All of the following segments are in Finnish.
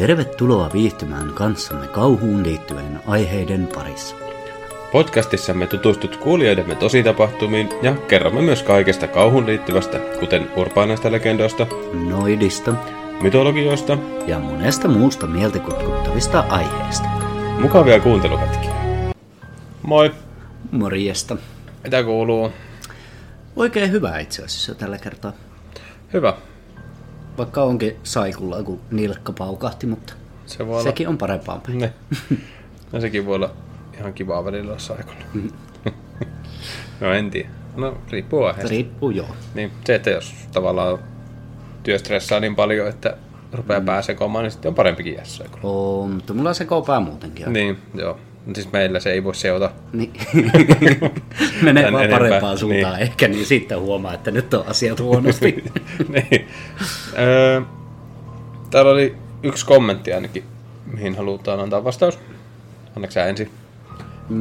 Tervetuloa viihtymään kanssamme kauhuun liittyvien aiheiden parissa. Podcastissa me tutustut kuulijoidemme tositapahtumiin ja kerromme myös kaikesta kauhun liittyvästä, kuten urbaaneista legendoista, Noidista mytologioista, ja monesta muusta mieltä kutkuttavista aiheista. mukavia kuunteluhetkiä. Moi, Morjesta. mitä kuuluu? Oikein hyvä itse asiassa tällä kertaa. Hyvä. Vaikka onkin saikulla, kun nilkka paukahti, mutta Se voi olla... sekin on parempaa päin. Ne. No sekin voi olla ihan kivaa välillä olla saikulla. no en tiedä. No riippuu aiheesta. Riippuu joo. Niin, se, että jos tavallaan työstressaa niin paljon, että rupeaa mm. pää sekoamaan, niin sitten on parempikin saikulla. Oo, mutta mulla se pää muutenkin. Niin, joo. Siis meillä se ei voi seota. Niin. Menee Tän vaan enempää, parempaan suuntaan niin. ehkä, niin sitten huomaa, että nyt on asiat huonosti. niin. Öö, täällä oli yksi kommentti ainakin, mihin halutaan antaa vastaus. Annaks sä ensin?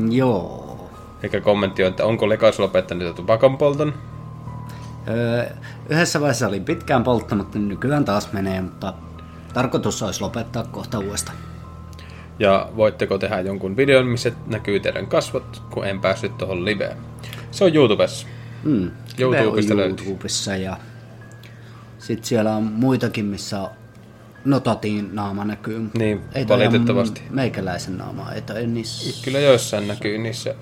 joo. Eikä kommentti on, että onko Lekas lopettanut tupakan polton? Öö, yhdessä vaiheessa olin pitkään polttanut, niin nykyään taas menee, mutta tarkoitus olisi lopettaa kohta uudestaan. Ja voitteko tehdä jonkun videon, missä näkyy teidän kasvot, kun en päässyt tuohon liveen? Se on YouTubessa. Mm. YouTubesta Live on löytyy. YouTubessa ja sitten siellä on muitakin, missä notatiin naama näkyy. Niin, ei valitettavasti. Meikäläisen naama, ei toi niissä... Kyllä joissain näkyy niissä,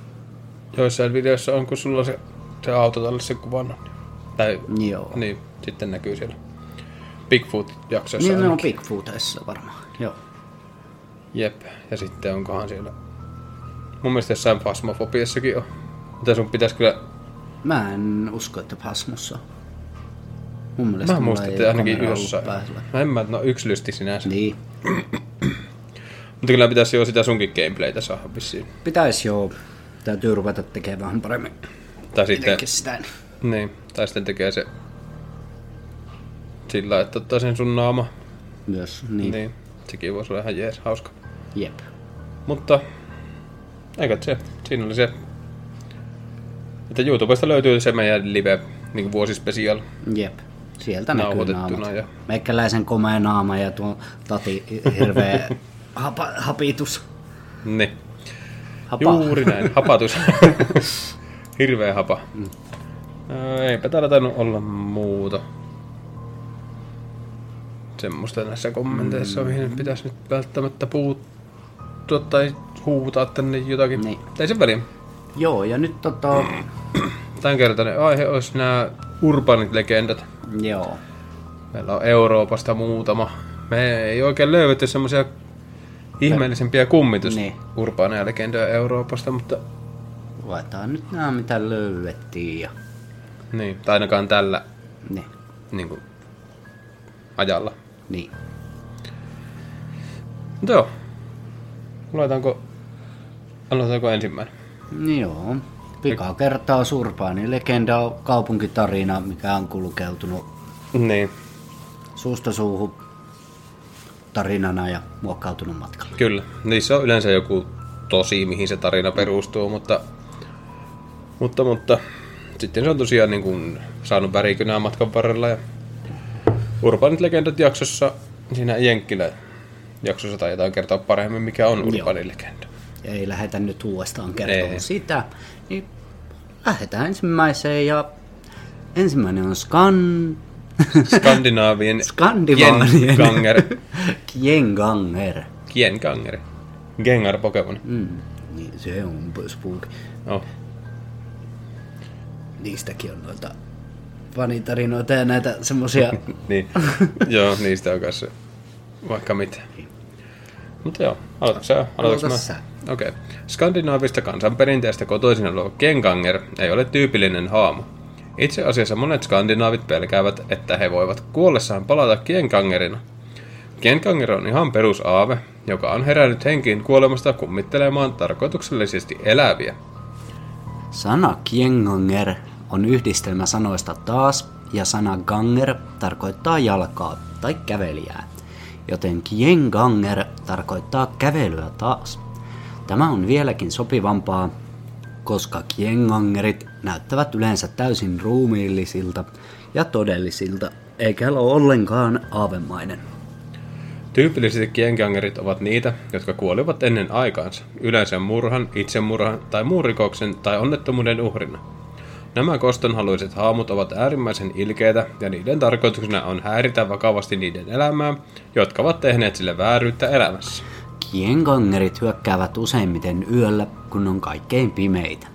joissain videoissa on, kun sulla se, se auto tälle se kuvannut. Tai, Joo. niin, sitten näkyy siellä Bigfoot-jaksoissa Niin ne on. Bigfootissa varmaan, joo. Jep, ja sitten onkohan siellä... Mun mielestä jossain Fasmofobiassakin on. Mutta sun pitäisi kyllä... Mä en usko, että Pasmussa on. Mun mielestä Mä muistan, että ainakin jossain. Mä en mä, no yksi lysti sinänsä. Niin. Mutta kyllä pitäisi jo sitä sunkin gameplaytä saada vissiin. Pitäisi joo. Täytyy ruveta tekemään vähän paremmin. Tai sitten, sitä. niin, tai sitten tekee se sillä, että ottaa sen sun naama. Myös, niin. Niin. Niin. niin. Sekin voisi olla ihan jees, hauska. Jep. Mutta, eikö se, siinä oli se, että YouTubesta löytyy se meidän live niin vuosispesial. Jep. Sieltä näkyy naamat. ja- Meikäläisen komea naama ja tuo tati hirveä hapa, hapitus. Ne. Hapa. Juuri näin, hapatus. Hirveä hapa. Mm. Eipä täällä tainnut olla muuta. Semmoista näissä kommenteissa, mm. mihin pitäisi nyt välttämättä puuttua tai huutaa tänne jotakin. Niin. Ei sen väliä. Joo, ja nyt tota... Tämänkertainen aihe olisi nämä urbanit legendat. joo. Meillä on Euroopasta muutama. Me ei oikein löydetty semmoisia ihmeellisempiä kummitus Niin. urbaaneja legendoja Euroopasta, mutta Luetaan nyt nämä, mitä löydettiin ja... niin, tai ainakaan tällä Niin. niin kuin, ajalla. Niin. Mutta joo. Aloitetaanko, aloitetaanko ensimmäinen? Niin Joo. Pika kertaa surpaani legenda on kaupunkitarina, mikä on kulkeutunut Niin, suusta suuhun tarinana ja muokkautunut matkalla. kyllä. Niissä on yleensä joku tosi, mihin se tarina perustuu, mutta, mutta, mutta sitten se on tosiaan niin kuin saanut värikynää matkan varrella. Ja Urbanit legendat jaksossa, siinä Jenkkilä jaksossa taitaa kertoa paremmin, mikä on urbaani legenda. Ei lähetä nyt uudestaan kertomaan Ei. sitä. Niin lähdetään ensimmäiseen ja ensimmäinen on Skan... Skandinaavien Skandinaavien. Ganger. Kienganger. Kienganger. Gengar Pokemon. Mm, niin se on spooky. No, Niistäkin on noita fanitarinoita ja näitä semmosia... niin. joo, niistä on kanssa vaikka mitä. Mutta joo, aloitatko sä? Aloitatko Aloita mä? sä. Okei. Okay. Skandinaavista kansanperinteestä kotoisin oleva Genganger ei ole tyypillinen haamu. Itse asiassa monet skandinaavit pelkäävät, että he voivat kuollessaan palata Gengangerina. Genganger on ihan perusaave, joka on herännyt henkiin kuolemasta kummittelemaan tarkoituksellisesti eläviä. Sana Kienganger on yhdistelmä sanoista taas ja sana ganger tarkoittaa jalkaa tai kävelijää, joten Kienganger tarkoittaa kävelyä taas. Tämä on vieläkin sopivampaa, koska Kiengangerit näyttävät yleensä täysin ruumiillisilta ja todellisilta, eikä ole ollenkaan aavemainen. Tyypillisesti kiengangerit ovat niitä, jotka kuolivat ennen aikaansa, yleensä murhan, itsemurhan tai muun rikoksen tai onnettomuuden uhrina. Nämä kostonhaluiset haamut ovat äärimmäisen ilkeitä ja niiden tarkoituksena on häiritä vakavasti niiden elämää, jotka ovat tehneet sille vääryyttä elämässä. Kiengangerit hyökkäävät useimmiten yöllä, kun on kaikkein pimeitä.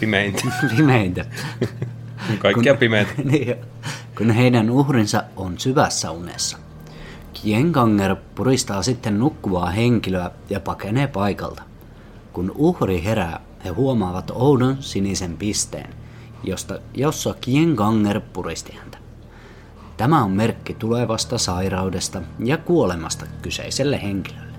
Pimeintä. Pimeintä. Kaikkia pimeitä. Niin, kun heidän uhrinsa on syvässä unessa. Kienganger puristaa sitten nukkuvaa henkilöä ja pakenee paikalta. Kun uhri herää, he huomaavat oudon sinisen pisteen, josta, jossa Kienganger puristi häntä. Tämä on merkki tulevasta sairaudesta ja kuolemasta kyseiselle henkilölle.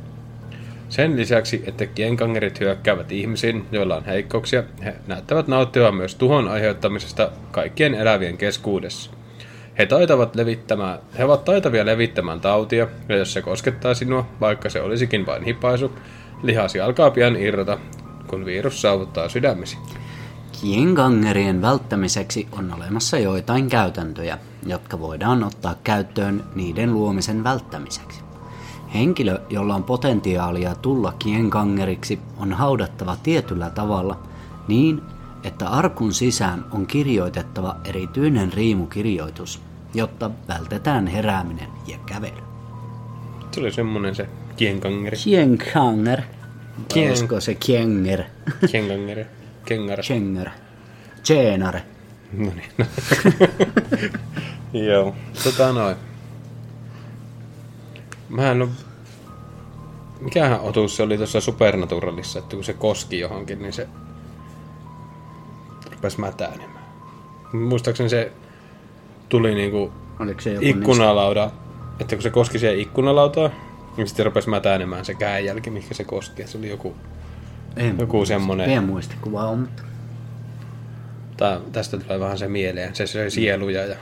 Sen lisäksi, että kienkangerit hyökkäävät ihmisiin, joilla on heikkouksia, he näyttävät nauttivan myös tuhon aiheuttamisesta kaikkien elävien keskuudessa. He, taitavat levittämään, he ovat taitavia levittämään tautia, ja jos se koskettaa sinua, vaikka se olisikin vain hipaisu, lihasi alkaa pian irrota, kun virus saavuttaa sydämesi. Kiengangerien välttämiseksi on olemassa joitain käytäntöjä, jotka voidaan ottaa käyttöön niiden luomisen välttämiseksi. Henkilö, jolla on potentiaalia tulla kiengangeriksi, on haudattava tietyllä tavalla niin, että arkun sisään on kirjoitettava erityinen riimukirjoitus, jotta vältetään herääminen ja kävely. Se oli semmonen se kienkangeri. Kienganger. Kien- Olisiko se kienger? Kienkangeri. Kengare. Kenger. Tjenare. No niin. Joo. Tota noin. Mä en oo... Mikähän otus se oli tuossa Supernaturalissa, että kun se koski johonkin, niin se rupesi mätänemään. Muistaakseni se tuli niinku Oliko se joku ikkunalauda, että kun se koski siihen ikkunalautaa, niin sitten rupesi mätänemään se käänjälki, mikä se koski. Se oli joku, En joku muista. semmonen, Meidän muistikuva on, mutta tää, tästä tulee vähän se mieleen, se söi sieluja ja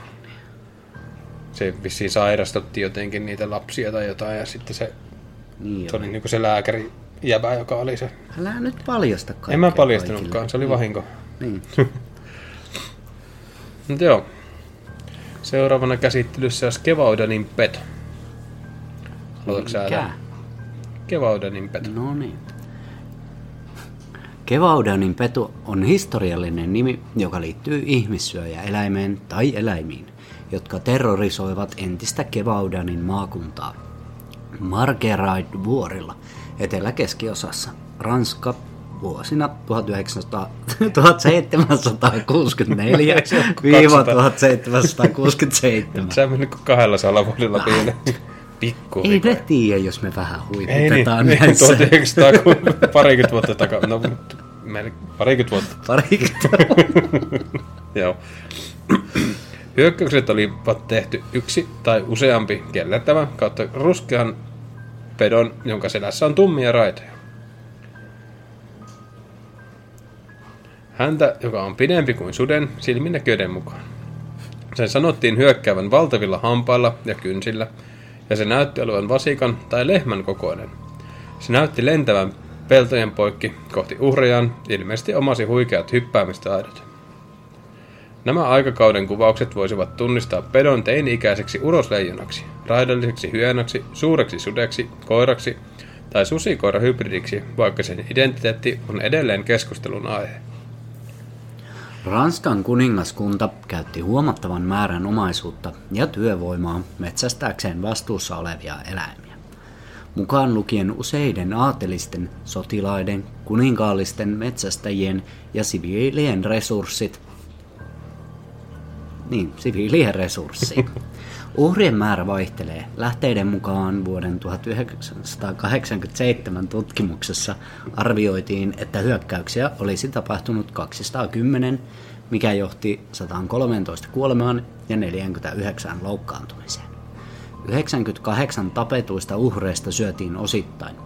se vissiin sairastutti jotenkin niitä lapsia tai jotain ja sitten se, niin se oli niinku se lääkäri jäbä, joka oli se. Älä nyt paljasta kaikkea En mä paljastanutkaan, se oli kaikille. vahinko. Niin. Mutta joo. Seuraavana käsittelyssä olisi Kevaudanin peto. Haluatko sä Mikä? tämän? Kevaudanin peto. No niin. Kevaudanin petu on historiallinen nimi, joka liittyy ihmissyöjäeläimeen tai eläimiin, jotka terrorisoivat entistä Kevaudanin maakuntaa. Margeraid-vuorilla etelä-keskiosassa Ranska vuosina 1900, 1764-1767. Sä mennyt kuin kahdella salavuodella pienen. Pikku Ei ne tiedä, jos me vähän Ei niin, huiputetaan niin näissä. 1900, kun parikymmentä vuotta takaa. No, parikymmentä vuotta. Parikymmentä. Joo. Hyökkäykset olivat tehty yksi tai useampi kellertävä kautta ruskean pedon, jonka selässä on tummia raitoja. Häntä, joka on pidempi kuin suden, silminnäköiden mukaan. Sen sanottiin hyökkäävän valtavilla hampailla ja kynsillä, ja se näytti olevan vasikan tai lehmän kokoinen. Se näytti lentävän peltojen poikki kohti uhrejaan, ilmeisesti omasi huikeat hyppäämistaidot. Nämä aikakauden kuvaukset voisivat tunnistaa pedon teini-ikäiseksi urosleijonaksi, raidalliseksi hyönaksi, suureksi sudeksi, koiraksi tai susikoirahybridiksi, vaikka sen identiteetti on edelleen keskustelun aihe. Ranskan kuningaskunta käytti huomattavan määrän omaisuutta ja työvoimaa metsästääkseen vastuussa olevia eläimiä. Mukaan lukien useiden aatelisten, sotilaiden, kuninkaallisten metsästäjien ja siviilien resurssit. Niin, siviilien resurssit. Uhrien määrä vaihtelee. Lähteiden mukaan vuoden 1987 tutkimuksessa arvioitiin, että hyökkäyksiä olisi tapahtunut 210, mikä johti 113 kuolemaan ja 49 loukkaantumiseen. 98 tapetuista uhreista syötiin osittain.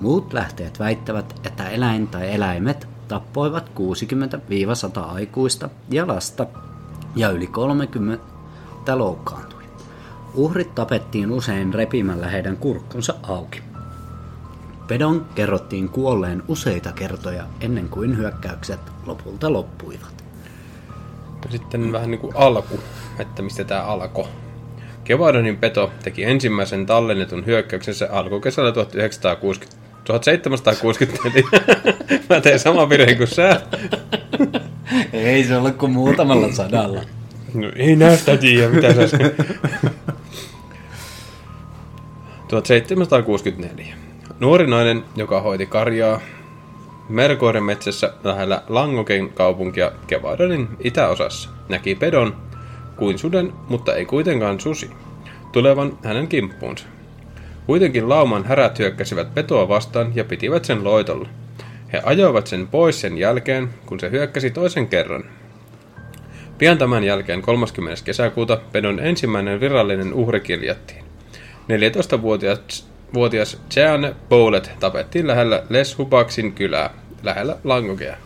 Muut lähteet väittävät, että eläin tai eläimet tappoivat 60-100 aikuista ja lasta ja yli 30 loukkaantui. Uhrit tapettiin usein repimällä heidän kurkkunsa auki. Pedon kerrottiin kuolleen useita kertoja ennen kuin hyökkäykset lopulta loppuivat. Sitten vähän niin kuin alku, että mistä tämä alkoi. Kevadonin peto teki ensimmäisen tallennetun hyökkäyksensä alkukesällä 1960, 1764. Mä tein sama virhe kuin sä. Ei se ole kuin muutamalla sadalla. No, ei näistä tiedä, mitä sä... 1764. Nuori nainen, joka hoiti karjaa Merkoiden metsässä lähellä Langoken kaupunkia Kevadonin itäosassa, näki pedon kuin suden, mutta ei kuitenkaan susi, tulevan hänen kimppuunsa. Kuitenkin lauman härät hyökkäsivät petoa vastaan ja pitivät sen loitolla. He ajoivat sen pois sen jälkeen, kun se hyökkäsi toisen kerran. Pian tämän jälkeen 30. kesäkuuta pedon ensimmäinen virallinen uhri kirjattiin. 14-vuotias vuotias Jean Bowlet tapettiin lähellä Les Hubaksin kylää, lähellä Langokea.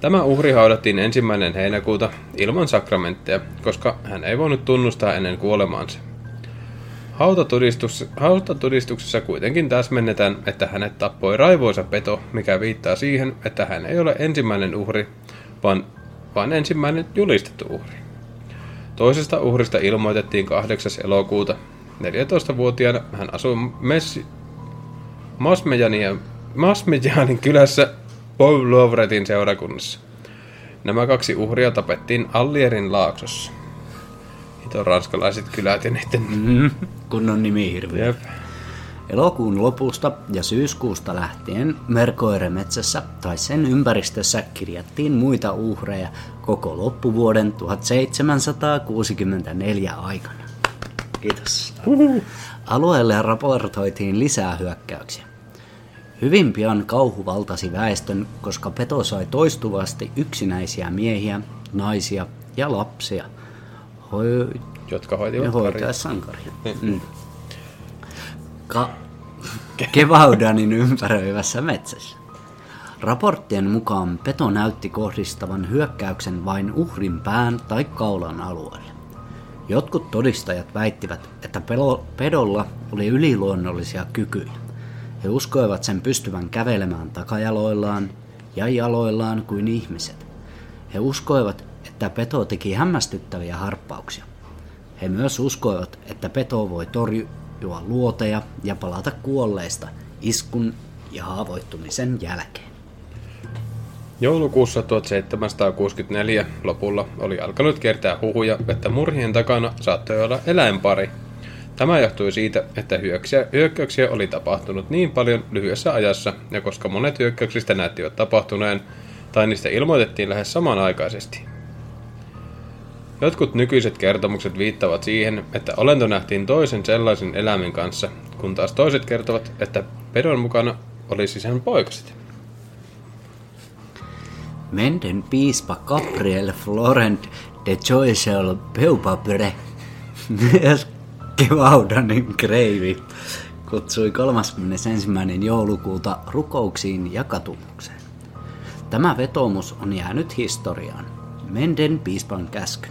Tämä uhri haudattiin ensimmäinen heinäkuuta ilman sakramentteja, koska hän ei voinut tunnustaa ennen kuolemaansa. Hautatodistuksessa kuitenkin täsmennetään, että hänet tappoi raivoisa peto, mikä viittaa siihen, että hän ei ole ensimmäinen uhri, vaan, vaan ensimmäinen julistettu uhri. Toisesta uhrista ilmoitettiin 8. elokuuta. 14-vuotiaana hän asui Messi, Masmejanin kylässä Paul Lovretin seurakunnassa. Nämä kaksi uhria tapettiin Allierin laaksossa. Hito ranskalaiset kylät ja niiden... Mm, kunnon nimi hirviö. Jep. Elokuun lopusta ja syyskuusta lähtien Merkoiremetsässä tai sen ympäristössä kirjattiin muita uhreja koko loppuvuoden 1764 aikana. Kiitos. Alueelle raportoitiin lisää hyökkäyksiä. Hyvin pian kauhu valtasi väestön, koska peto sai toistuvasti yksinäisiä miehiä, naisia ja lapsia hoi- Jotka hoitivat hoitaa sankaria. Mm. Ka- Kevaudanin ympäröivässä metsässä. Raporttien mukaan peto näytti kohdistavan hyökkäyksen vain uhrin pään tai kaulan alueelle. Jotkut todistajat väittivät, että pedolla oli yliluonnollisia kykyjä. He uskoivat sen pystyvän kävelemään takajaloillaan ja jaloillaan kuin ihmiset. He uskoivat, että peto teki hämmästyttäviä harppauksia. He myös uskoivat, että peto voi torjua luoteja ja palata kuolleista iskun ja haavoittumisen jälkeen. Joulukuussa 1764 lopulla oli alkanut kertaa huhuja, että murhien takana saattoi olla eläinpari. Tämä johtui siitä, että hyökkäyksiä oli tapahtunut niin paljon lyhyessä ajassa, ja koska monet hyökkäyksistä näyttivät tapahtuneen, tai niistä ilmoitettiin lähes samanaikaisesti. Jotkut nykyiset kertomukset viittavat siihen, että olento nähtiin toisen sellaisen eläimen kanssa, kun taas toiset kertovat, että pedon mukana olisi sen poikaset. Menden piispa Gabriel Florent de Choisel Peupabre, myös Kevaudanin kreivi, kutsui 31. joulukuuta rukouksiin ja katumukseen. Tämä vetoomus on jäänyt historiaan. Menden piispan käsky.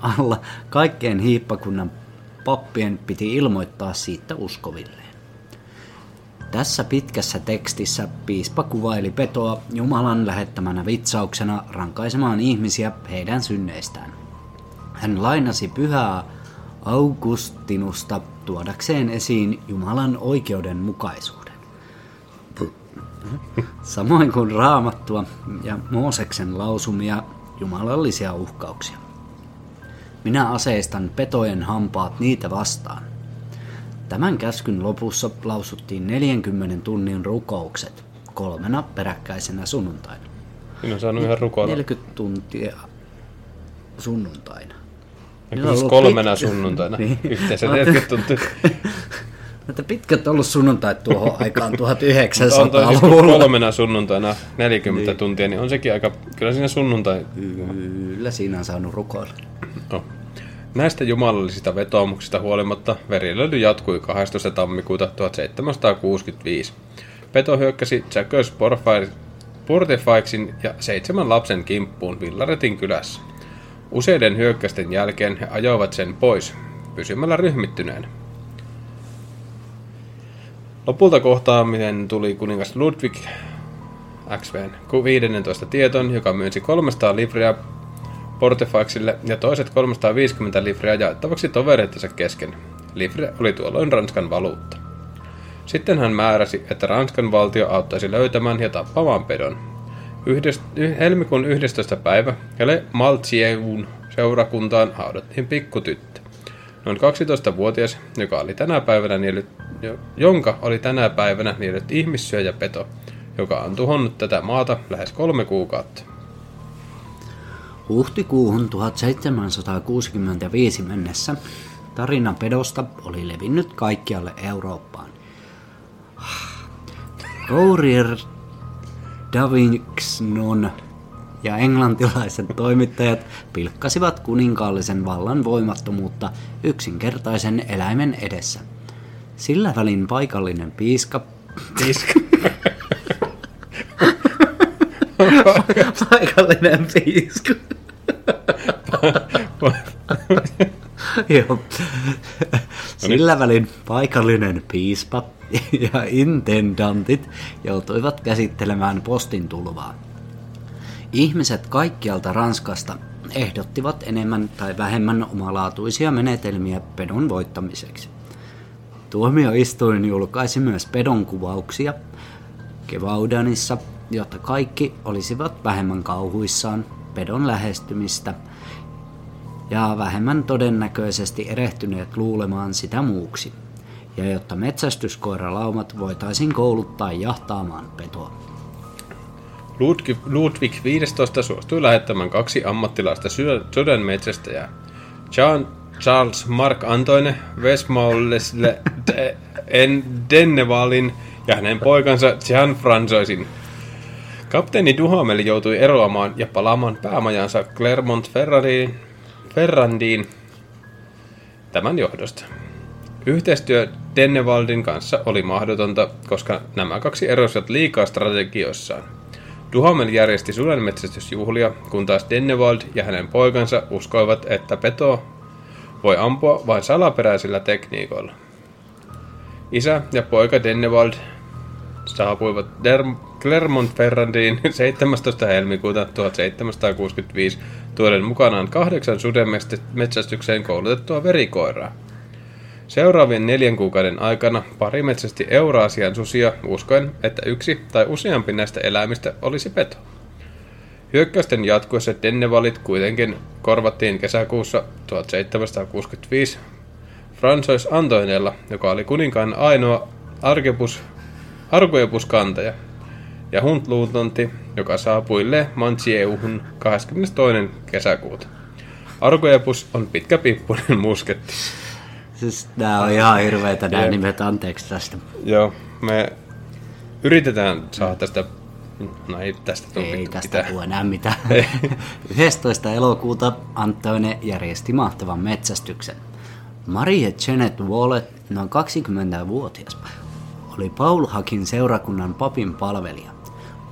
Alla kaikkien hiippakunnan pappien piti ilmoittaa siitä uskovilleen. Tässä pitkässä tekstissä piispa kuvaili petoa Jumalan lähettämänä vitsauksena rankaisemaan ihmisiä heidän synneistään. Hän lainasi pyhää Augustinusta tuodakseen esiin Jumalan oikeudenmukaisuuden. Samoin kuin raamattua ja Mooseksen lausumia jumalallisia uhkauksia. Minä aseistan petojen hampaat niitä vastaan. Tämän käskyn lopussa lausuttiin 40 tunnin rukoukset kolmena peräkkäisenä sunnuntaina. Minä on saanut ihan rukoilla. 40 tuntia sunnuntaina. Ja siis kolmena pitkä- sunnuntaina. Niin. Yhteensä Mä 40 tuntia. Että pitkät ollut sunnuntait tuohon aikaan On toi siis kun 1900-luvulla. kolmena sunnuntaina 40 tuntia, niin on sekin aika... Kyllä siinä sunnuntai... Kyllä siinä on saanut rukoilla. Oh. Näistä jumalallisista vetoomuksista huolimatta verilöyly jatkui 12. tammikuuta 1765. Peto hyökkäsi Jackers Portefaixin ja seitsemän lapsen kimppuun Villaretin kylässä. Useiden hyökkäysten jälkeen he ajoivat sen pois, pysymällä ryhmittyneen. Lopulta kohtaaminen tuli kuningas Ludwig XVn 15 tieton, joka myönsi 300 livreä Portefaxille ja toiset 350 livreä jaettavaksi tovereittensa kesken. Livre oli tuolloin Ranskan valuutta. Sitten hän määräsi, että Ranskan valtio auttaisi löytämään ja tappamaan pedon. Yhdest, y, helmikuun 11. päivä Hele Maltsieun seurakuntaan haudattiin pikkutyttö. Noin 12-vuotias, joka oli tänä päivänä niellyt, jonka oli tänä päivänä niellyt ihmissyöjä peto, joka on tuhonnut tätä maata lähes kolme kuukautta. Huhtikuuhun 1765 mennessä tarina pedosta oli levinnyt kaikkialle Eurooppaan. Courier Davinkson ja englantilaiset toimittajat pilkkasivat kuninkaallisen vallan voimattomuutta yksinkertaisen eläimen edessä. Sillä välin paikallinen piiska... Piiska. paikallinen piiska. Joo. Sillä välin paikallinen piispa ja intendantit joutuivat käsittelemään postin tulvaa. Ihmiset kaikkialta Ranskasta ehdottivat enemmän tai vähemmän omalaatuisia menetelmiä pedon voittamiseksi. Tuomioistuin julkaisi myös pedon kuvauksia Kevaudanissa, jotta kaikki olisivat vähemmän kauhuissaan pedon lähestymistä ja vähemmän todennäköisesti erehtyneet luulemaan sitä muuksi, ja jotta metsästyskoiralaumat voitaisiin kouluttaa jahtaamaan petoa. Ludwig, Ludwig 15 suostui lähettämään kaksi ammattilaista sydänmetsästäjää. Jean Charles Mark Antoine Westmaulesle en Dennevalin ja hänen poikansa Jean Francoisin. Kapteeni Duhamel joutui eroamaan ja palaamaan päämajansa Clermont Ferrariin, Ferrandiin tämän johdosta. Yhteistyö Dennewaldin kanssa oli mahdotonta, koska nämä kaksi erosivat liikaa strategioissaan. Duhamel järjesti sudenmetsästysjuhlia, kun taas Dennewald ja hänen poikansa uskoivat, että peto voi ampua vain salaperäisillä tekniikoilla. Isä ja poika Dennewald saapuivat Clermont-Ferrandiin 17. helmikuuta 1765 tuoden mukanaan kahdeksan sudenmetsästykseen koulutettua verikoiraa. Seuraavien neljän kuukauden aikana pari metsästi Euraasian susia uskoen, että yksi tai useampi näistä eläimistä olisi peto. Hyökkäysten jatkuessa Dennevalit kuitenkin korvattiin kesäkuussa 1765 Francois Antoinella, joka oli kuninkaan ainoa argebus, argoebuskantaja, ja Huntluutonti, joka saapui Le Manchieuhun 22. kesäkuuta. Argoebus on pitkä pippunen musketti. Siis nää on ihan hirveitä nämä Jep. nimet, anteeksi tästä. Joo, me yritetään saada tästä, no ei tästä tule Ei tästä mitään. tule enää mitään. Ei. 11. elokuuta Antoine järjesti mahtavan metsästyksen. Marie Janet Wallet, noin 20-vuotias, oli Paul Hakin seurakunnan papin palvelija.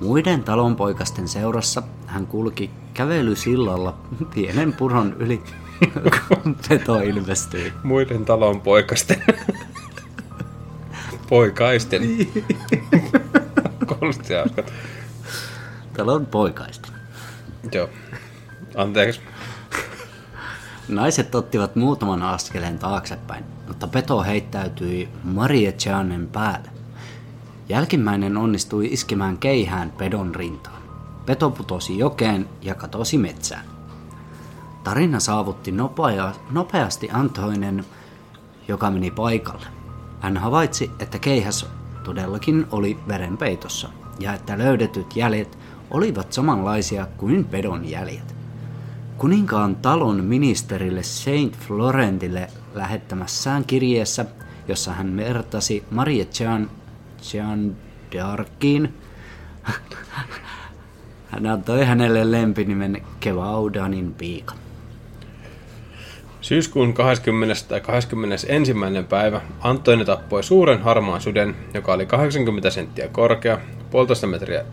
Muiden talonpoikasten seurassa hän kulki kävelysillalla pienen puron yli, kun peto ilmestyi. Muiden talon poikasten. Poikaisten. Kuulosti hauskalta. Talon poikaisten. Joo. Anteeksi. Naiset ottivat muutaman askeleen taaksepäin, mutta peto heittäytyi Marie Janen päälle. Jälkimmäinen onnistui iskemään keihään pedon rintaan. Peto putosi jokeen ja katosi metsään. Tarina saavutti nopea, nopeasti Antoinen, joka meni paikalle. Hän havaitsi, että keihäs todellakin oli verenpeitossa ja että löydetyt jäljet olivat samanlaisia kuin pedon jäljet. Kuninkaan talon ministerille Saint Florentille lähettämässään kirjeessä, jossa hän vertasi Marie Jean, Jean d'Arciin, hän antoi hänelle lempinimen Kevaudanin piika. Syyskuun 20. tai 21. päivä Antoine tappoi suuren harmaan suden, joka oli 80 senttiä korkea, 1,5 metriä,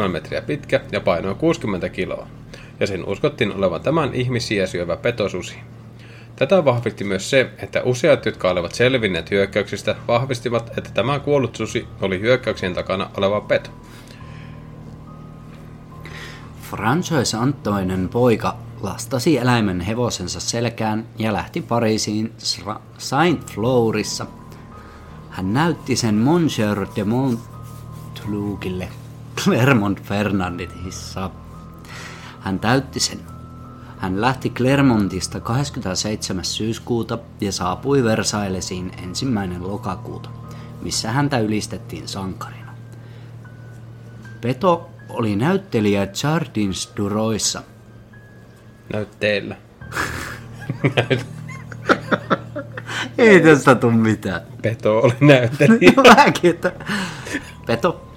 1,7 metriä pitkä ja painoi 60 kiloa. Ja sen uskottiin olevan tämän ihmisiä syövä petosusi. Tätä vahvisti myös se, että useat, jotka olivat selvinneet hyökkäyksistä, vahvistivat, että tämä kuollut susi oli hyökkäyksien takana oleva peto. Francois Antoinen poika lastasi eläimen hevosensa selkään ja lähti Pariisiin Saint Flourissa. Hän näytti sen Monsieur de Montlucille Clermont Fernandisissa. Hän täytti sen. Hän lähti Clermontista 27. syyskuuta ja saapui Versaillesiin ensimmäinen lokakuuta, missä häntä ylistettiin sankarina. Peto oli näyttelijä Jardins Duroissa. Näytteellä. Ei tästä tule mitään. Peto oli näyttelijä. Mäkin, että... Peto,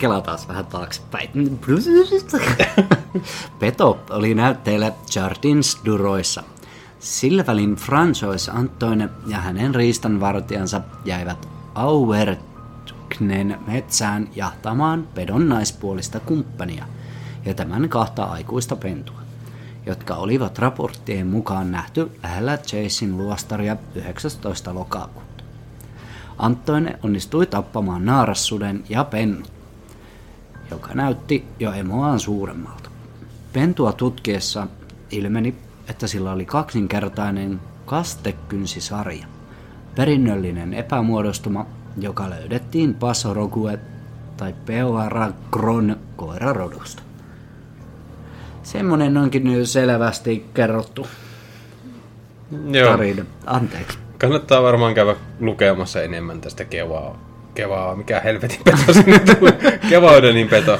kelataan vähän taaksepäin. Peto oli näytteillä Jardins Duroissa. Sillä välin François Antoine ja hänen riistanvartijansa jäivät Auvergnen metsään jahtamaan pedon naispuolista kumppania ja tämän kahta aikuista pentua, jotka olivat raporttien mukaan nähty lähellä Chasein luostaria 19. lokakuuta. Antoine onnistui tappamaan naarassuden ja pennut, joka näytti jo emoaan suuremmalta. Pentua tutkiessa ilmeni, että sillä oli kaksinkertainen kastekynsisarja, perinnöllinen epämuodostuma, joka löydettiin Passorogue tai Peoaragron koirarodusta. Semmonen onkin nyt selvästi kerrottu Joo. tarina. Anteeksi. Kannattaa varmaan käydä lukemassa enemmän tästä kevaa. Kevaa, mikä helvetin peto sinne tuli? Kevaudanin peto.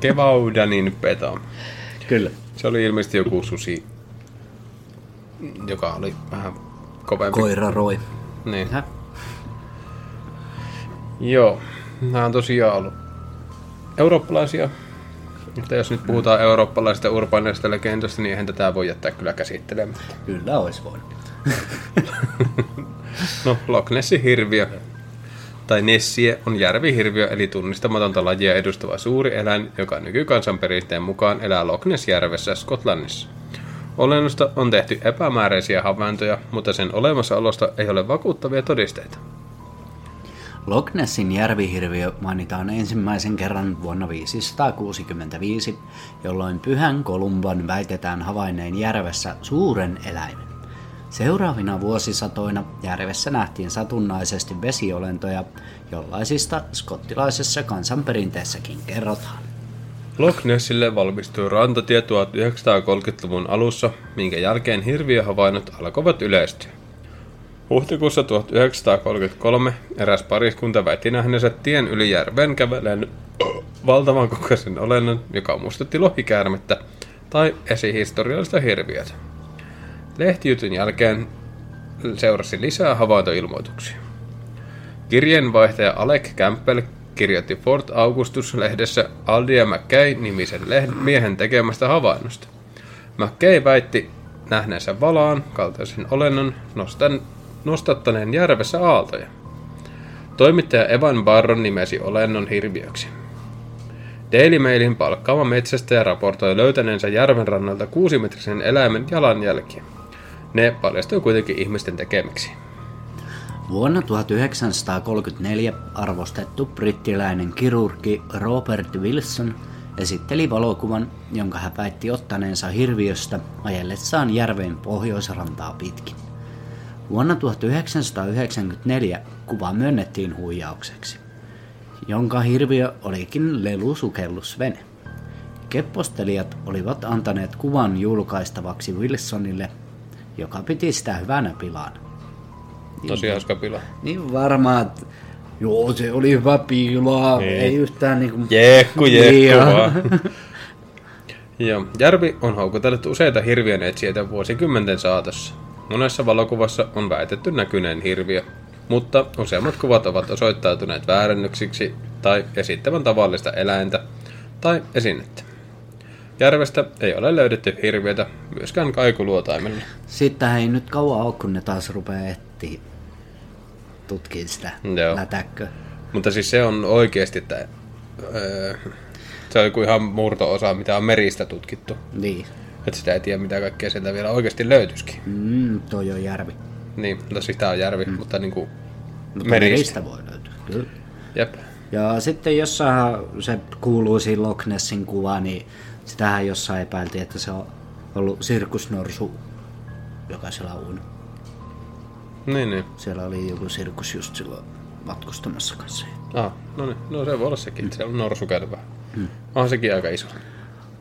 Kevaudanin peto. Kyllä. Se oli ilmeisesti joku susi, joka oli vähän kovempi. Koira roi. Niin. Häh? Joo, nämä on tosiaan ollut eurooppalaisia. Mutta jos nyt puhutaan eurooppalaisista urbaaneista legendoista, niin eihän tätä voi jättää kyllä käsittelemättä. Kyllä olisi voinut. No, Loch Nessin hirviö, tai Nessie, on järvihirviö, eli tunnistamatonta lajia edustava suuri eläin, joka nykykansanperinteen mukaan elää Loch Ness-järvessä Skotlannissa. Olennosta on tehty epämääräisiä havaintoja, mutta sen olemassaolosta ei ole vakuuttavia todisteita. Loch Nessin järvihirviö mainitaan ensimmäisen kerran vuonna 565, jolloin Pyhän Kolumban väitetään havainneen järvessä suuren eläimen. Seuraavina vuosisatoina järvessä nähtiin satunnaisesti vesiolentoja, jollaisista skottilaisessa kansanperinteessäkin kerrotaan. Loch Nessille valmistui rantatie 1930-luvun alussa, minkä jälkeen hirviöhavainnot alkoivat yleistyä. Huhtikuussa 1933 eräs pariskunta väitti nähneensä tien yli järven kävelen valtavan kokoisen olennon, joka muistutti lohikäärmettä tai esihistoriallista hirviötä. Lehtijutun jälkeen seurasi lisää havaintoilmoituksia. Kirjeenvaihtaja Alec Campbell kirjoitti Fort Augustus-lehdessä Aldia McKay-nimisen miehen tekemästä havainnosta. McKay väitti nähneensä valaan kaltaisen olennon nostan, nostattaneen järvessä aaltoja. Toimittaja Evan Barron nimesi olennon hirviöksi. Daily Mailin palkkaava metsästäjä raportoi löytäneensä järven rannalta kuusimetrisen eläimen jalanjälkiä. Ne paljastui kuitenkin ihmisten tekemiksi. Vuonna 1934 arvostettu brittiläinen kirurgi Robert Wilson esitteli valokuvan, jonka hän väitti ottaneensa hirviöstä ajellessaan järven pohjoisrantaa pitkin. Vuonna 1994 kuva myönnettiin huijaukseksi, jonka hirviö olikin lelusukellusvene. Keppostelijat olivat antaneet kuvan julkaistavaksi Wilsonille, joka piti sitä hyvänä pilaana. Tosi hauska pila. Niin varmaan, että joo se oli hyvä piilaa, Niin. ei yhtään niinku... Niin, jekku joo. vaan. Joo, järvi on houkutellut useita hirviön etsijöitä vuosikymmenten saatossa. Monessa valokuvassa on väitetty näkyneen hirviö, mutta useammat kuvat ovat osoittautuneet väärännyksiksi tai esittävän tavallista eläintä tai esinettä. Järvestä ei ole löydetty hirviötä myöskään kaikuluotaimella. Sitten ei nyt kauan ole, kun ne taas rupeaa etsiä tutkiin sitä Joo. lätäkköä. Mutta siis se on oikeasti, että öö, se on joku ihan murto-osa, mitä on meristä tutkittu. Niin. Että sitä ei tiedä, mitä kaikkea sieltä vielä oikeasti löytyisikin. Mm, toi on järvi. Niin, no siis tää on järvi, mm. mutta niinku Mutta meristä. meristä voi löytyä, kyllä. Jep. Ja sitten jossain se kuuluisi Loch Nessin kuva, niin sitähän jossain epäiltiin, että se on ollut sirkusnorsu, joka siellä on. Niin, niin. Siellä oli joku sirkus just silloin matkustamassa kanssa. Ah, no niin. No se voi olla sekin, että siellä on norsu käynyt vähän. Hmm. Onhan sekin aika iso.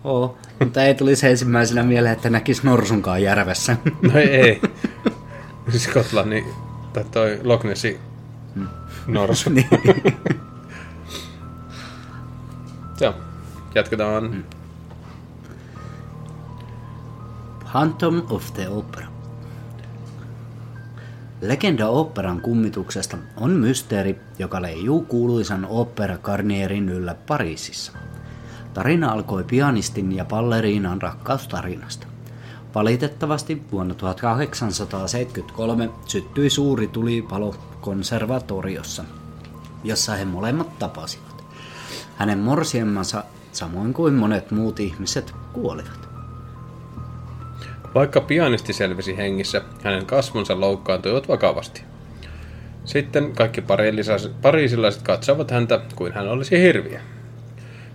Oo, mutta ei tulisi ensimmäisenä mieleen, että näkisi norsunkaan järvessä. No ei, ei. Siis Skotlannin, tai toi Loch Nessi norsu. niin. Joo, jatketaan. Mm. Phantom of the Opera. Legenda operan kummituksesta on mysteeri, joka leijuu kuuluisan opera Garnierin yllä Pariisissa. Tarina alkoi pianistin ja balleriinan rakkaustarinasta. Valitettavasti vuonna 1873 syttyi suuri tulipalo konservatoriossa, jossa he molemmat tapasivat. Hänen morsiemmansa, samoin kuin monet muut ihmiset, kuolivat. Vaikka pianisti selvisi hengissä, hänen kasvonsa loukkaantuivat vakavasti. Sitten kaikki pariisilaiset katsovat häntä kuin hän olisi hirviö.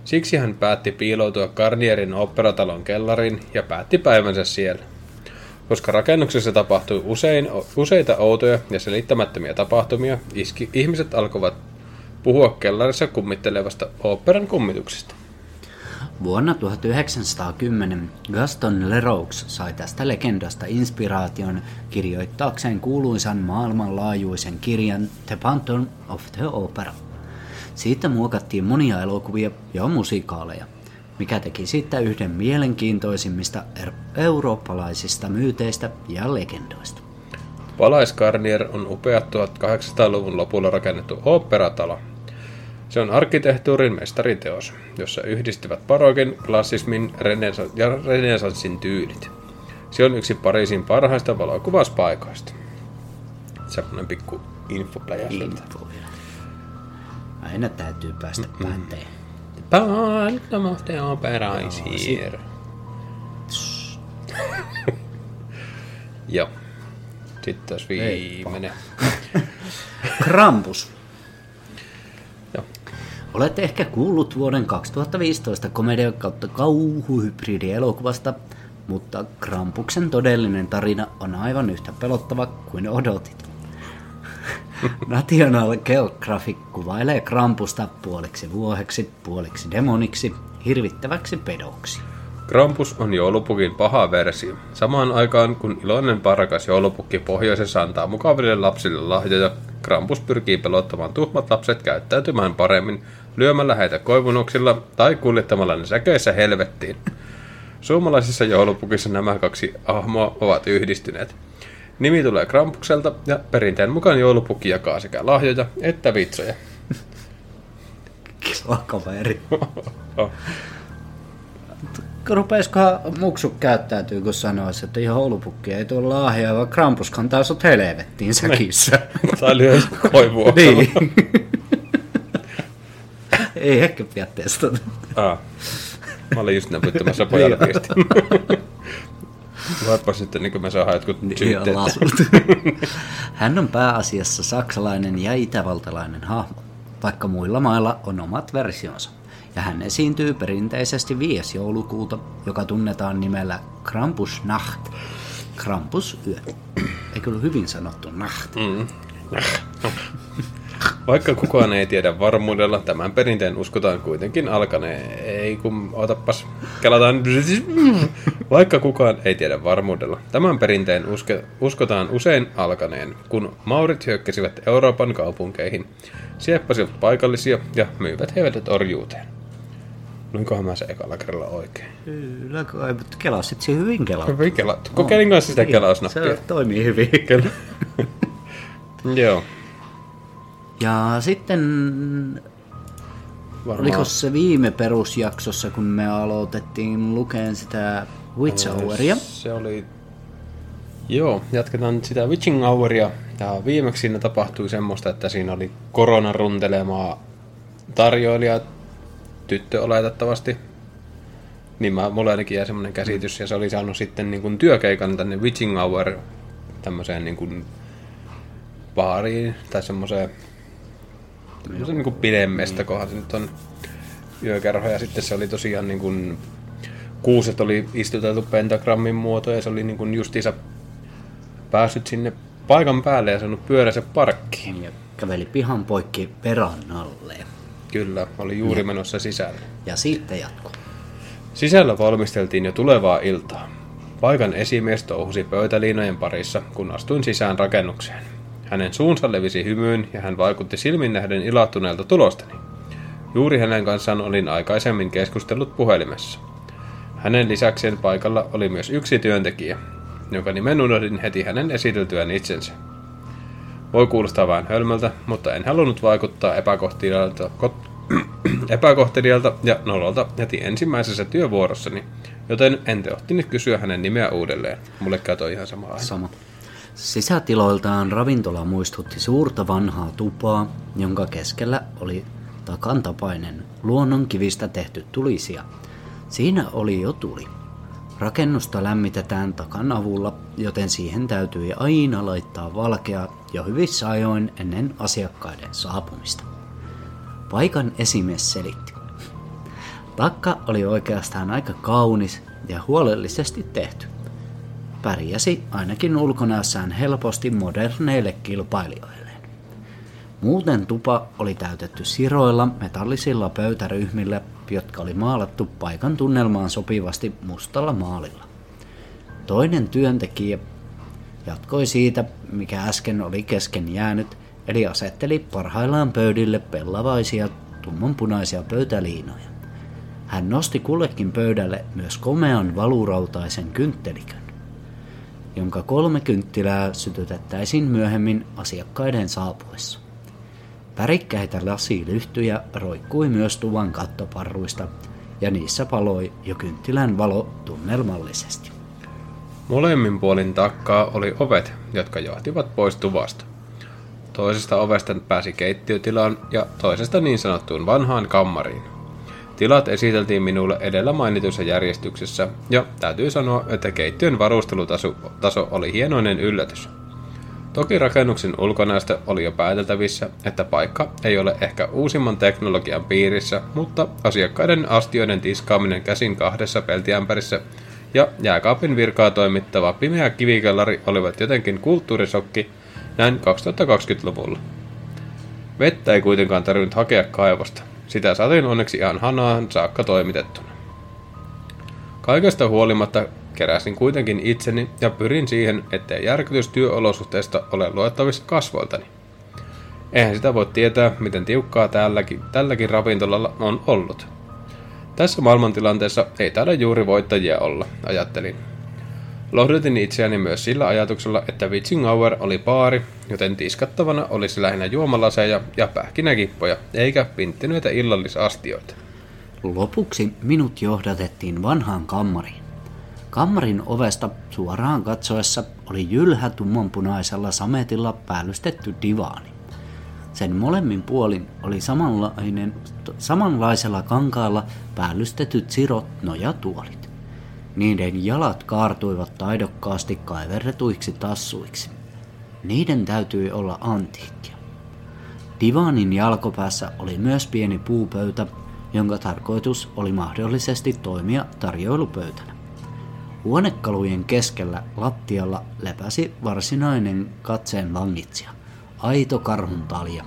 Siksi hän päätti piiloutua Garnierin operatalon kellariin ja päätti päivänsä siellä. Koska rakennuksessa tapahtui usein, useita outoja ja selittämättömiä tapahtumia, iski, ihmiset alkoivat puhua kellarissa kummittelevasta operan kummituksesta. Vuonna 1910 Gaston Leroux sai tästä legendasta inspiraation kirjoittaakseen kuuluisan maailmanlaajuisen kirjan The Phantom of the Opera. Siitä muokattiin monia elokuvia ja musikaaleja, mikä teki siitä yhden mielenkiintoisimmista er- eurooppalaisista myyteistä ja legendoista. Palais Garnier on upea 1800-luvun lopulla rakennettu operatalo. Se on arkkitehtuurin mestariteos, jossa yhdistyvät barokin, klassismin renesa- ja renesanssin tyylit. Se on yksi Pariisin parhaista valokuvauspaikoista. Semmoinen pikku infopläjäs. Info. Aina täytyy päästä Mm-hmm. of the Opera is here. Joo. Sitten taas viimeinen. Krampus. Olette ehkä kuullut vuoden 2015 komedia kautta kauhuhybridi-elokuvasta, mutta Krampuksen todellinen tarina on aivan yhtä pelottava kuin odotit. National Geographic kuvailee Krampusta puoliksi vuoheksi, puoliksi demoniksi, hirvittäväksi pedoksi. Krampus on joulupukin paha versio. Samaan aikaan kun iloinen parakas joulupukki pohjoisessa antaa mukaville lapsille lahjoja, Krampus pyrkii pelottamaan tuhmat lapset käyttäytymään paremmin lyömällä heitä koivunuksilla tai kuljettamalla ne säköissä helvettiin. Suomalaisessa joulupukissa nämä kaksi ahmoa ovat yhdistyneet. Nimi tulee Krampukselta ja perinteen mukaan joulupukki jakaa sekä lahjoja että vitsoja. Kiva kaveri. Rupeisikohan muksu käyttäytyy, kun sanoisi, että joulupukki ei tuo lahjaa, vaan Krampus kantaa sut helvettiin säkissä. tai lyö koivua. niin. Ei ehkä pidä testata. Ah. Mä olin just näpyttämässä pojalle viesti. Voipa sitten, niin kuin me saadaan jotkut Ihan syytteet. Hän on pääasiassa saksalainen ja itävaltalainen hahmo, vaikka muilla mailla on omat versionsa. Ja hän esiintyy perinteisesti 5. joulukuuta, joka tunnetaan nimellä Krampusnacht. Krampusyö. Eikö ollut hyvin sanottu nacht? Mm. Vaikka kukaan ei tiedä varmuudella, tämän perinteen uskotaan kuitenkin alkaneen. Ei kun, otapas, kelataan. Vaikka kukaan ei tiedä varmuudella, tämän perinteen uske, uskotaan usein alkaneen, kun maurit hyökkäsivät Euroopan kaupunkeihin, sieppasivat paikallisia ja myivät heidät orjuuteen. Luinkohan mä se ekalla kerralla oikein? Kyllä kai, mutta kelasit se hyvin kelattu. Hyvin kelattu. Kokeilin kanssa sitä kelausnappia. Se toimii hyvin. Kyllä. Joo. Ja sitten Varmaan. Oliko se viime perusjaksossa, kun me aloitettiin lukeen sitä Witch Houria? Se oli... Joo, jatketaan nyt sitä Witching Houria. Ja viimeksi siinä tapahtui semmoista, että siinä oli koronan runtelemaa tarjoilija, tyttö oletettavasti. Niin mä, mulla ainakin jäi semmoinen käsitys, ja se oli saanut sitten niin kuin työkeikan tänne Witching Hour tämmöiseen niin kuin baariin, tai semmoiseen semmoisen niin kuin pidemmestä, kohan se nyt on yökerho, ja sitten se oli tosiaan niin kuin kuuset oli istuteltu pentagrammin muoto ja se oli niin kuin justiinsa päässyt sinne paikan päälle ja saanut pyöränsä parkkiin. Ja käveli pihan poikki perannalle. Kyllä, oli juuri menossa sisälle. Ja sitten jatkuu. Sisällä valmisteltiin jo tulevaa iltaa. Paikan esimies touhusi pöytäliinojen parissa, kun astuin sisään rakennukseen. Hänen suunsa levisi hymyyn ja hän vaikutti silmin nähden ilahtuneelta tulostani. Juuri hänen kanssaan olin aikaisemmin keskustellut puhelimessa. Hänen lisäkseen paikalla oli myös yksi työntekijä, jonka nimen unohdin heti hänen esiteltyään itsensä. Voi kuulostaa vähän hölmöltä, mutta en halunnut vaikuttaa epäkohtelijalta, epäkohtelijalta ja nololta heti ensimmäisessä työvuorossani, joten en teohtinut kysyä hänen nimeä uudelleen. Mulle katsoi ihan sama aina. Sama. Sisätiloiltaan ravintola muistutti suurta vanhaa tupaa, jonka keskellä oli takantapainen luonnon kivistä tehty tulisia. Siinä oli jo tuli. Rakennusta lämmitetään takan avulla, joten siihen täytyi aina laittaa valkea jo hyvissä ajoin ennen asiakkaiden saapumista. Paikan esimies selitti. Takka oli oikeastaan aika kaunis ja huolellisesti tehty. Pärjäsi ainakin ulkonäössään helposti moderneille kilpailijoille. Muuten tupa oli täytetty siroilla metallisilla pöytäryhmillä, jotka oli maalattu paikan tunnelmaan sopivasti mustalla maalilla. Toinen työntekijä jatkoi siitä, mikä äsken oli kesken jäänyt, eli asetteli parhaillaan pöydille pellavaisia tummanpunaisia pöytäliinoja. Hän nosti kullekin pöydälle myös komean valurautaisen kynttelikön, jonka kolme kynttilää sytytettäisiin myöhemmin asiakkaiden saapuessa. Värikkäitä lasilyhtyjä roikkui myös tuvan kattoparruista, ja niissä paloi jo kynttilän valo tunnelmallisesti. Molemmin puolin takkaa oli ovet, jotka johtivat pois tuvasta. Toisesta ovesta pääsi keittiötilaan ja toisesta niin sanottuun vanhaan kammariin. Tilat esiteltiin minulle edellä mainitussa järjestyksessä, ja täytyy sanoa, että keittiön varustelutaso taso oli hienoinen yllätys. Toki rakennuksen ulkonäöstä oli jo pääteltävissä, että paikka ei ole ehkä uusimman teknologian piirissä, mutta asiakkaiden astioiden tiskaaminen käsin kahdessa peltiämpärissä ja jääkaapin virkaa toimittava pimeä kivikellari olivat jotenkin kulttuurisokki näin 2020-luvulla. Vettä ei kuitenkaan tarvinnut hakea kaivosta. Sitä saatiin onneksi ihan hanaan saakka toimitettuna. Kaikesta huolimatta keräsin kuitenkin itseni ja pyrin siihen, ettei järkytys työolosuhteista ole luettavissa kasvoiltani. Eihän sitä voi tietää, miten tiukkaa tälläkin, tälläkin ravintolalla on ollut. Tässä maailmantilanteessa ei taida juuri voittajia olla, ajattelin. Lohdutin itseäni myös sillä ajatuksella, että Witching Hour oli baari, joten tiskattavana olisi lähinnä juomalaseja ja pähkinäkippoja, eikä pinttyneitä illallisastioita. Lopuksi minut johdatettiin vanhaan kammariin. Kammarin ovesta suoraan katsoessa oli jylhä tummanpunaisella sametilla päällystetty divaani. Sen molemmin puolin oli samanlainen, samanlaisella kankaalla päällystetyt sirot nojatuolit. Niiden jalat kaartuivat taidokkaasti kaiverretuiksi tassuiksi. Niiden täytyi olla antiikkia. Divaanin jalkopäässä oli myös pieni puupöytä, jonka tarkoitus oli mahdollisesti toimia tarjoilupöytänä. Huonekalujen keskellä lattialla lepäsi varsinainen katseen vangitsija, aito karhun talja,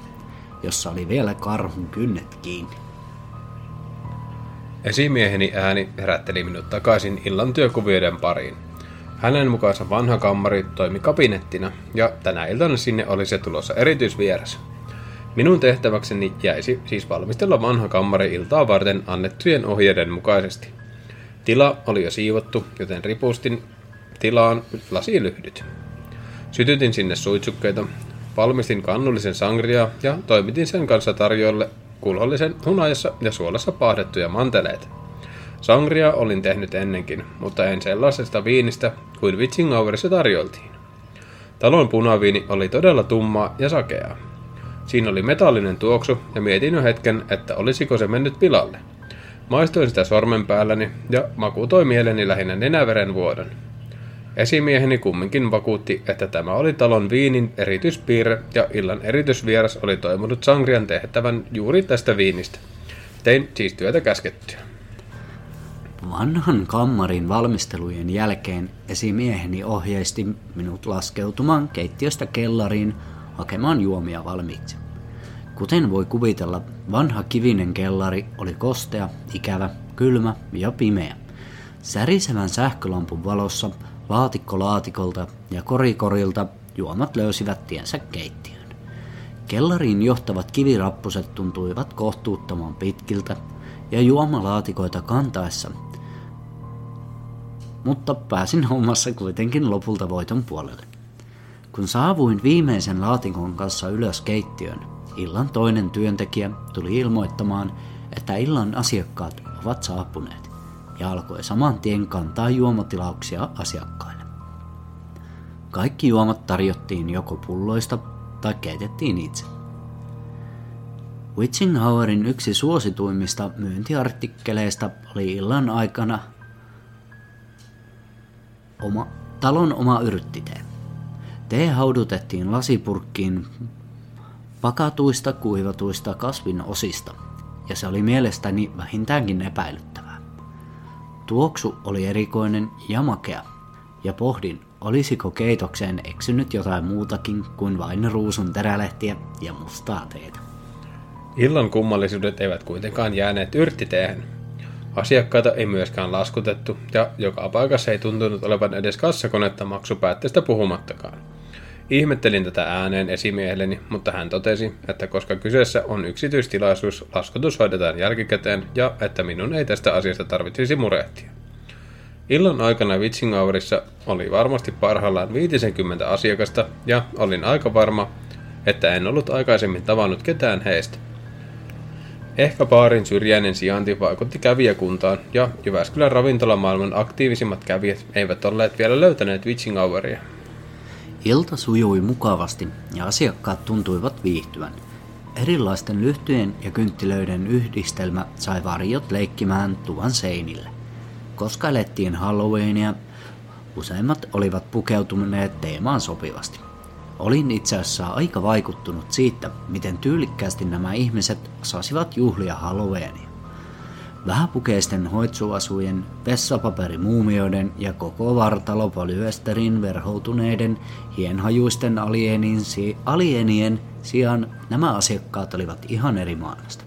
jossa oli vielä karhun kynnet kiinni. Esimieheni ääni herätteli minut takaisin illan työkuvioiden pariin. Hänen mukaansa vanha kammari toimi kabinettina, ja tänä iltana sinne oli se tulossa erityisvieras. Minun tehtäväkseni jäisi siis valmistella vanha kammari iltaa varten annettujen ohjeiden mukaisesti. Tila oli jo siivottu, joten ripustin tilaan lasilyhdyt. Sytytin sinne suitsukkeita, valmistin kannullisen sangria ja toimitin sen kanssa tarjoille kulhollisen hunajassa ja suolassa paahdettuja manteleita. Sangria olin tehnyt ennenkin, mutta en sellaisesta viinistä kuin Witching Hourissa tarjoltiin. Talon punaviini oli todella tummaa ja sakeaa. Siinä oli metallinen tuoksu ja mietin jo hetken, että olisiko se mennyt pilalle. Maistoin sitä sormen päälläni ja maku toi mieleni lähinnä nenäveren vuodon. Esimieheni kumminkin vakuutti, että tämä oli talon viinin erityispiirre ja illan erityisvieras oli toimunut sangrian tehtävän juuri tästä viinistä. Tein siis työtä käskettyä. Vanhan kammarin valmistelujen jälkeen esimieheni ohjeisti minut laskeutumaan keittiöstä kellariin hakemaan juomia valmiiksi. Kuten voi kuvitella, vanha kivinen kellari oli kostea, ikävä, kylmä ja pimeä. Särisevän sähkölampun valossa laatikko laatikolta ja korikorilta juomat löysivät tiensä keittiöön. Kellariin johtavat kivirappuset tuntuivat kohtuuttoman pitkiltä ja juomalaatikoita kantaessa mutta pääsin hommassa kuitenkin lopulta voiton puolelle. Kun saavuin viimeisen laatikon kanssa ylös keittiön, illan toinen työntekijä tuli ilmoittamaan, että illan asiakkaat ovat saapuneet ja alkoi saman tien kantaa juomatilauksia asiakkaille. Kaikki juomat tarjottiin joko pulloista tai keitettiin itse. Witchinghauerin yksi suosituimmista myyntiartikkeleista oli illan aikana oma, talon oma yrttitee. Tee haudutettiin lasipurkkiin pakatuista kuivatuista kasvin osista, ja se oli mielestäni vähintäänkin epäilyttävää. Tuoksu oli erikoinen ja makea, ja pohdin, olisiko keitokseen eksynyt jotain muutakin kuin vain ruusun terälehtiä ja mustaa teetä. Illan kummallisuudet eivät kuitenkaan jääneet yrttiteehen, Asiakkaita ei myöskään laskutettu, ja joka paikassa ei tuntunut olevan edes kassakonetta maksupäätteestä puhumattakaan. Ihmettelin tätä ääneen esimiehelleni, mutta hän totesi, että koska kyseessä on yksityistilaisuus, laskutus hoidetaan jälkikäteen ja että minun ei tästä asiasta tarvitsisi murehtia. Illan aikana Witchinghourissa oli varmasti parhaillaan 50 asiakasta ja olin aika varma, että en ollut aikaisemmin tavannut ketään heistä. Ehkä baarin syrjäinen sijainti vaikutti kävijäkuntaan, ja Jyväskylän ravintolamaailman aktiivisimmat kävijät eivät olleet vielä löytäneet witching houria. Ilta sujui mukavasti ja asiakkaat tuntuivat viihtyvän. Erilaisten lyhtyjen ja kynttilöiden yhdistelmä sai varjot leikkimään tuvan seinille. Koska elettiin Halloweenia, useimmat olivat pukeutuneet teemaan sopivasti. Olin itse asiassa aika vaikuttunut siitä, miten tyylikkäästi nämä ihmiset osasivat juhlia Halloweenia. Vähäpukeisten hoitsuasujen, vessapaperimuumioiden ja koko vartalopolyesterin verhoutuneiden hienhajuisten alienien, alienien sijaan nämä asiakkaat olivat ihan eri maailmasta.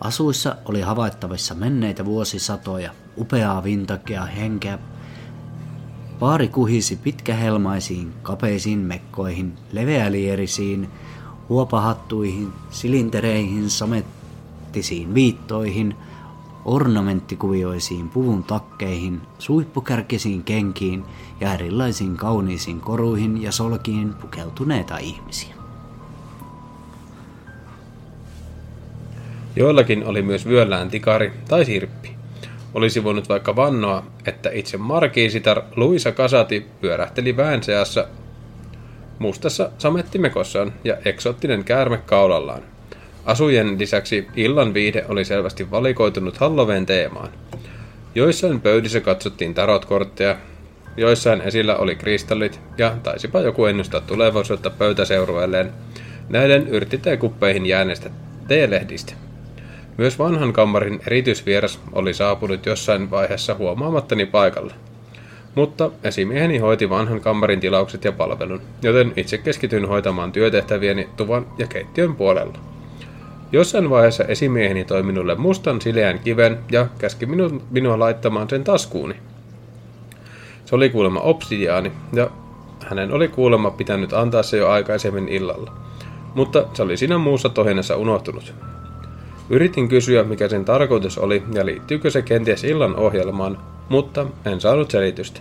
Asuissa oli havaittavissa menneitä vuosisatoja, upeaa vintakea henkeä Paari kuhisi pitkähelmaisiin, kapeisiin mekkoihin, leveälierisiin, huopahattuihin, silintereihin, samettisiin viittoihin, ornamenttikuvioisiin puvun takkeihin, suippukärkisiin kenkiin ja erilaisiin kauniisiin koruihin ja solkiin pukeutuneita ihmisiä. Joillakin oli myös vyöllään tikari tai sirppi. Olisi voinut vaikka vannoa, että itse markiisitar Luisa Kasati pyörähteli väen seassa mustassa samettimekossaan ja eksoottinen käärme kaulallaan. Asujen lisäksi illan viihde oli selvästi valikoitunut Halloween teemaan. Joissain pöydissä katsottiin tarotkortteja, joissain esillä oli kristallit ja taisipa joku ennustaa tulevaisuutta pöytäseurueelleen näiden yrttiteekuppeihin jääneistä teelehdistä. Myös vanhan kammarin erityisvieras oli saapunut jossain vaiheessa huomaamattani paikalle. Mutta esimieheni hoiti vanhan kammarin tilaukset ja palvelun, joten itse keskityin hoitamaan työtehtävieni tuvan ja keittiön puolella. Jossain vaiheessa esimieheni toi minulle mustan sileän kiven ja käski minu, minua laittamaan sen taskuuni. Se oli kuulemma obsidiaani ja hänen oli kuulemma pitänyt antaa se jo aikaisemmin illalla. Mutta se oli siinä muussa tohinassa unohtunut. Yritin kysyä, mikä sen tarkoitus oli ja liittyykö se kenties illan ohjelmaan, mutta en saanut selitystä.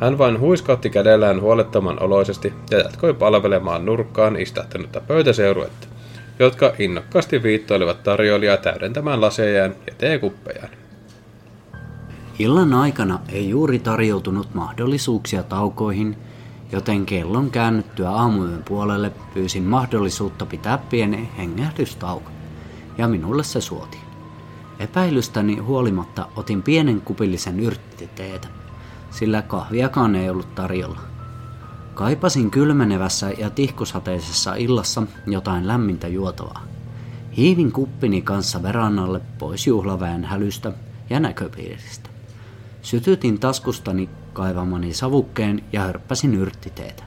Hän vain huiskautti kädellään huolettoman oloisesti ja jatkoi palvelemaan nurkkaan istahtanutta pöytäseuruetta, jotka innokkaasti viittoilivat tarjoilijaa täydentämään lasejaan ja teekuppejaan. Illan aikana ei juuri tarjoutunut mahdollisuuksia taukoihin, joten kellon käännyttyä aamuyön puolelle pyysin mahdollisuutta pitää pieni hengähdystauko ja minulle se suoti. Epäilystäni huolimatta otin pienen kupillisen yrttiteetä, sillä kahviakaan ei ollut tarjolla. Kaipasin kylmenevässä ja tihkusateisessa illassa jotain lämmintä juotavaa. Hiivin kuppini kanssa verannalle pois juhlaväen hälystä ja näköpiiristä. Sytytin taskustani kaivamani savukkeen ja hörppäsin yrttiteetä.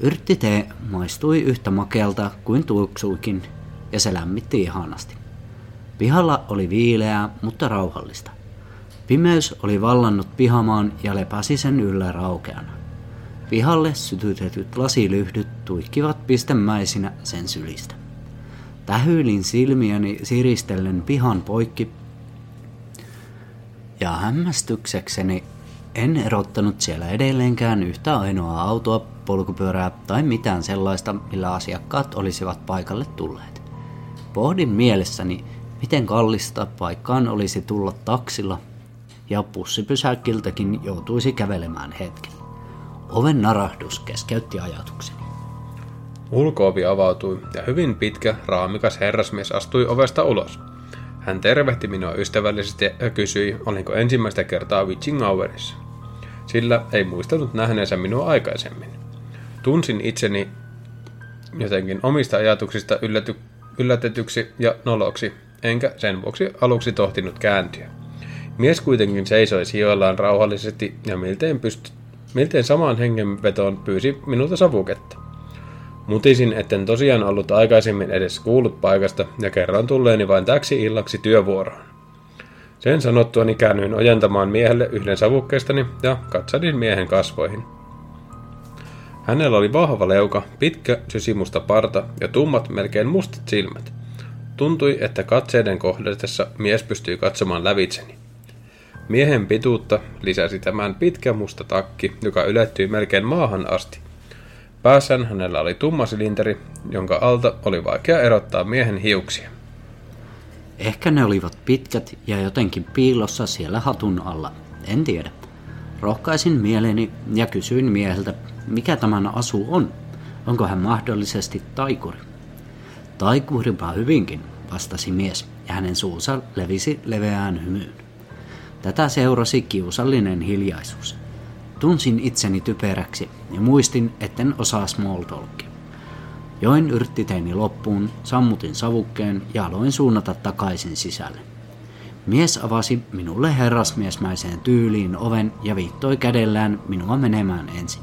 Yrttitee maistui yhtä makealta kuin tuoksuikin ja se lämmitti ihanasti. Pihalla oli viileää, mutta rauhallista. Pimeys oli vallannut pihamaan ja lepäsi sen yllä raukeana. Pihalle sytytetyt lasilyhdyt tuikkivat pistemäisinä sen sylistä. Tähyilin silmiäni siristellen pihan poikki ja hämmästyksekseni en erottanut siellä edelleenkään yhtä ainoaa autoa, polkupyörää tai mitään sellaista, millä asiakkaat olisivat paikalle tulleet. Pohdin mielessäni, miten kallista paikkaan olisi tulla taksilla, ja pussipysäkiltäkin joutuisi kävelemään hetken. Oven narahdus keskeytti ajatukseni. Ulkoovi avautui ja hyvin pitkä, raamikas herrasmies astui ovesta ulos. Hän tervehti minua ystävällisesti ja kysyi, olinko ensimmäistä kertaa Witching Hourissa. Sillä ei muistanut nähneensä minua aikaisemmin. Tunsin itseni jotenkin omista ajatuksista ylläty, yllätetyksi ja noloksi, enkä sen vuoksi aluksi tohtinut kääntyä. Mies kuitenkin seisoi sijoillaan rauhallisesti ja miltein, pyst- miltein samaan hengenvetoon pyysi minulta savuketta. Mutisin, etten tosiaan ollut aikaisemmin edes kuullut paikasta ja kerran tulleeni vain täksi illaksi työvuoroon. Sen sanottuani käännyin ojentamaan miehelle yhden savukkeestani ja katsadin miehen kasvoihin. Hänellä oli vahva leuka, pitkä sysimusta parta ja tummat melkein mustat silmät. Tuntui, että katseiden kohdatessa mies pystyi katsomaan lävitseni. Miehen pituutta lisäsi tämän pitkä musta takki, joka ylettyi melkein maahan asti. Päässään hänellä oli tumma silinteri, jonka alta oli vaikea erottaa miehen hiuksia. Ehkä ne olivat pitkät ja jotenkin piilossa siellä hatun alla. En tiedä. Rohkaisin mieleni ja kysyin mieheltä, mikä tämän asu on. Onko hän mahdollisesti taikuri? Taikuripa hyvinkin, vastasi mies, ja hänen suunsa levisi leveään hymyyn. Tätä seurasi kiusallinen hiljaisuus. Tunsin itseni typeräksi ja muistin, etten osaa small talkia. Join yrttiteeni loppuun, sammutin savukkeen ja aloin suunnata takaisin sisälle. Mies avasi minulle herrasmiesmäiseen tyyliin oven ja viittoi kädellään minua menemään ensin.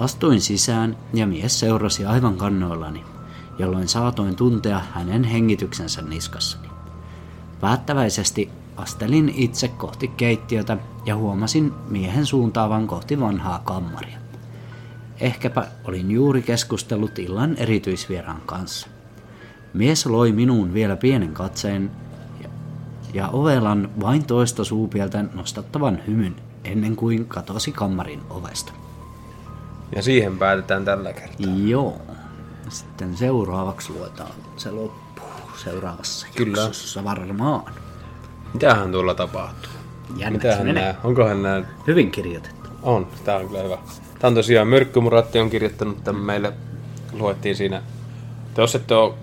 Astuin sisään ja mies seurasi aivan kannoillani, jolloin saatoin tuntea hänen hengityksensä niskassani. Päättäväisesti astelin itse kohti keittiötä ja huomasin miehen suuntaavan kohti vanhaa kammaria. Ehkäpä olin juuri keskustellut illan erityisvieraan kanssa. Mies loi minuun vielä pienen katseen ja, ja ovelan vain toista suupieltä nostattavan hymyn ennen kuin katosi kammarin ovesta. Ja siihen päätetään tällä kertaa. Joo. Sitten seuraavaksi luetaan se loppu seuraavassa Kyllä. jaksossa varmaan. Mitähän tuolla tapahtuu? Jännäksi menee. nää? Onkohan nämä... Hyvin kirjoitettu. On, tää on kyllä hyvä. Tää on tosiaan Myrkkymuratti on kirjoittanut tämän meille. Luettiin siinä. Te jos ette ole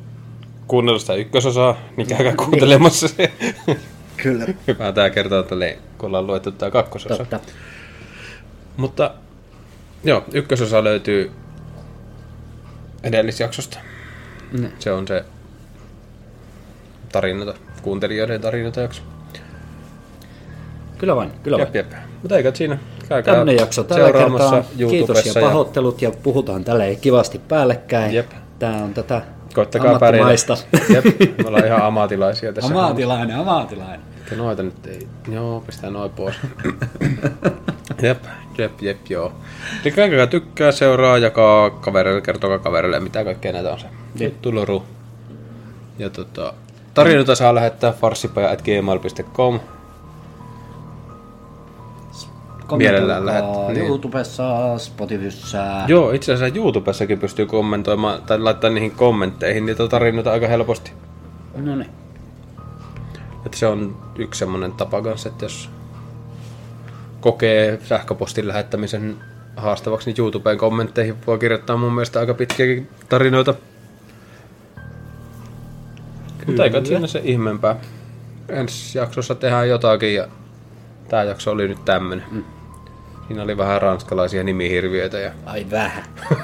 kuunnellut sitä ykkösosaa, niin käykää kuuntelemassa se. Kyllä. Hyvä tää kertoo tälle, kun ollaan luettu tää kakkososa. Totta. Mutta joo, ykkösosa löytyy edellisjaksosta. Ne. Se on se tarinata, kuuntelijoiden tarinata jakso. Kyllä vain, kyllä vain. Jep, jep. Mutta eikä siinä. Käykää Tämmönen jakso tällä kertaa. Kiitos ja pahoittelut ja puhutaan tälle kivasti päällekkäin. Jep. Tää on tätä Koittakaa ammattimaista. Jep, me ollaan ihan amatilaisia tässä. Amatilainen, amatilainen. Eikä noita nyt ei. Joo, pistää noin pois. jep, jep, jep, joo. Eli käykää tykkää, seuraa, jakaa kavereille, kertokaa kavereille, mitä kaikkea näitä on se. Juttu loru. Ja tota, tarinoita saa lähettää farsipaja.gmail.com. Mielellään lähet- niin. YouTubessa, Spotifyssa. Joo, itse asiassa YouTubessakin pystyy kommentoimaan tai laittaa niihin kommentteihin niitä tarinoita aika helposti. No niin. Että se on yksi semmoinen tapa kanssa, että jos kokee sähköpostin lähettämisen haastavaksi, niin YouTubeen kommentteihin voi kirjoittaa mun mielestä aika pitkiäkin tarinoita. Mutta eikä siinä se ihmeempää. Ensi jaksossa tehdään jotakin ja tää jakso oli nyt tämmönen. Mm. Siinä oli vähän ranskalaisia nimihirviöitä ja Ai vähän.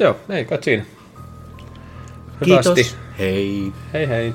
Joo, ei kai siinä. Kiitos. Hyvästi. Hei. Hei hei.